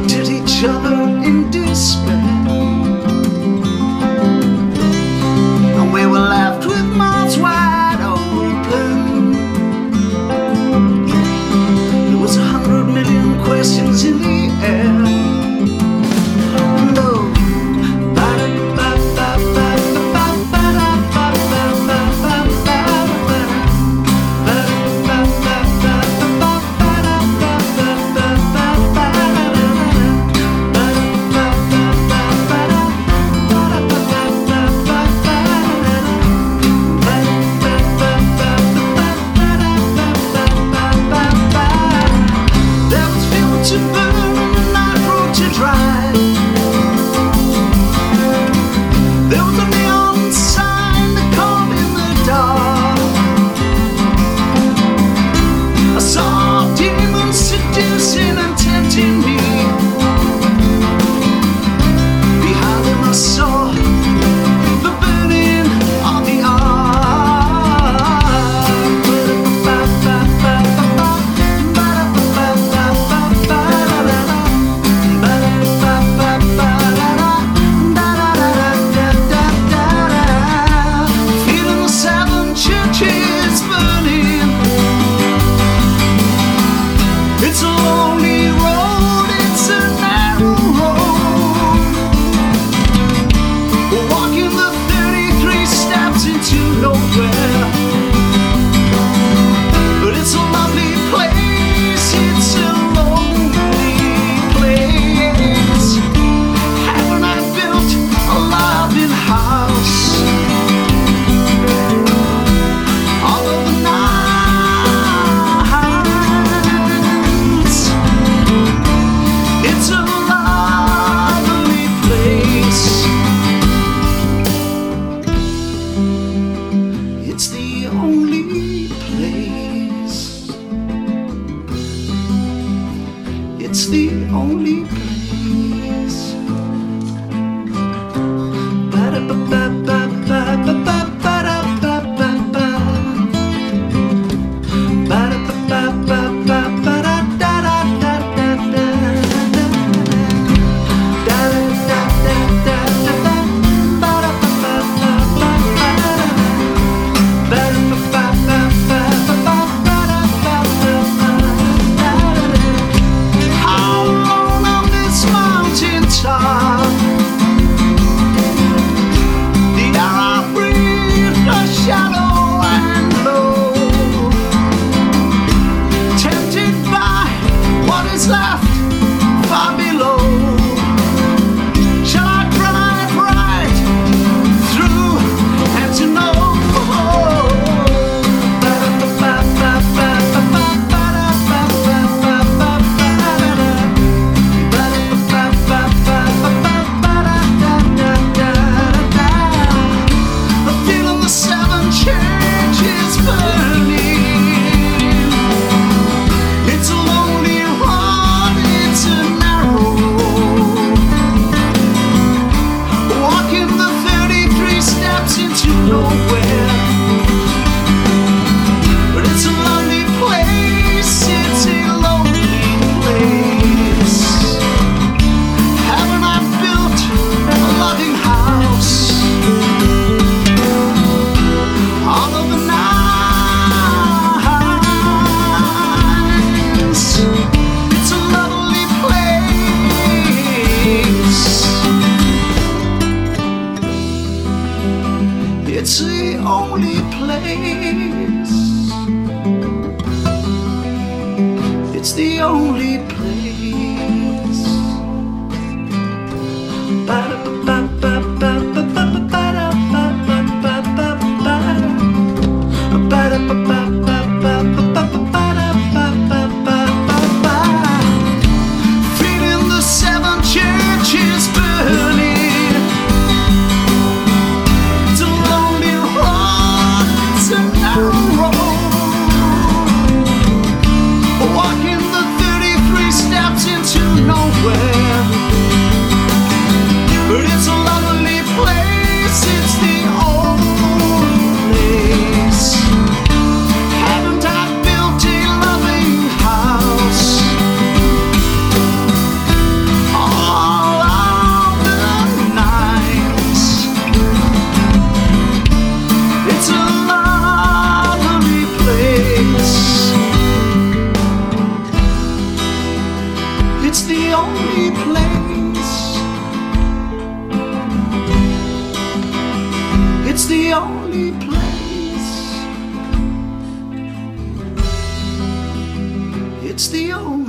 looked at each other in despair. it's the only place. It's the only place. I'm wrong. It's the only place. It's the only place. It's the only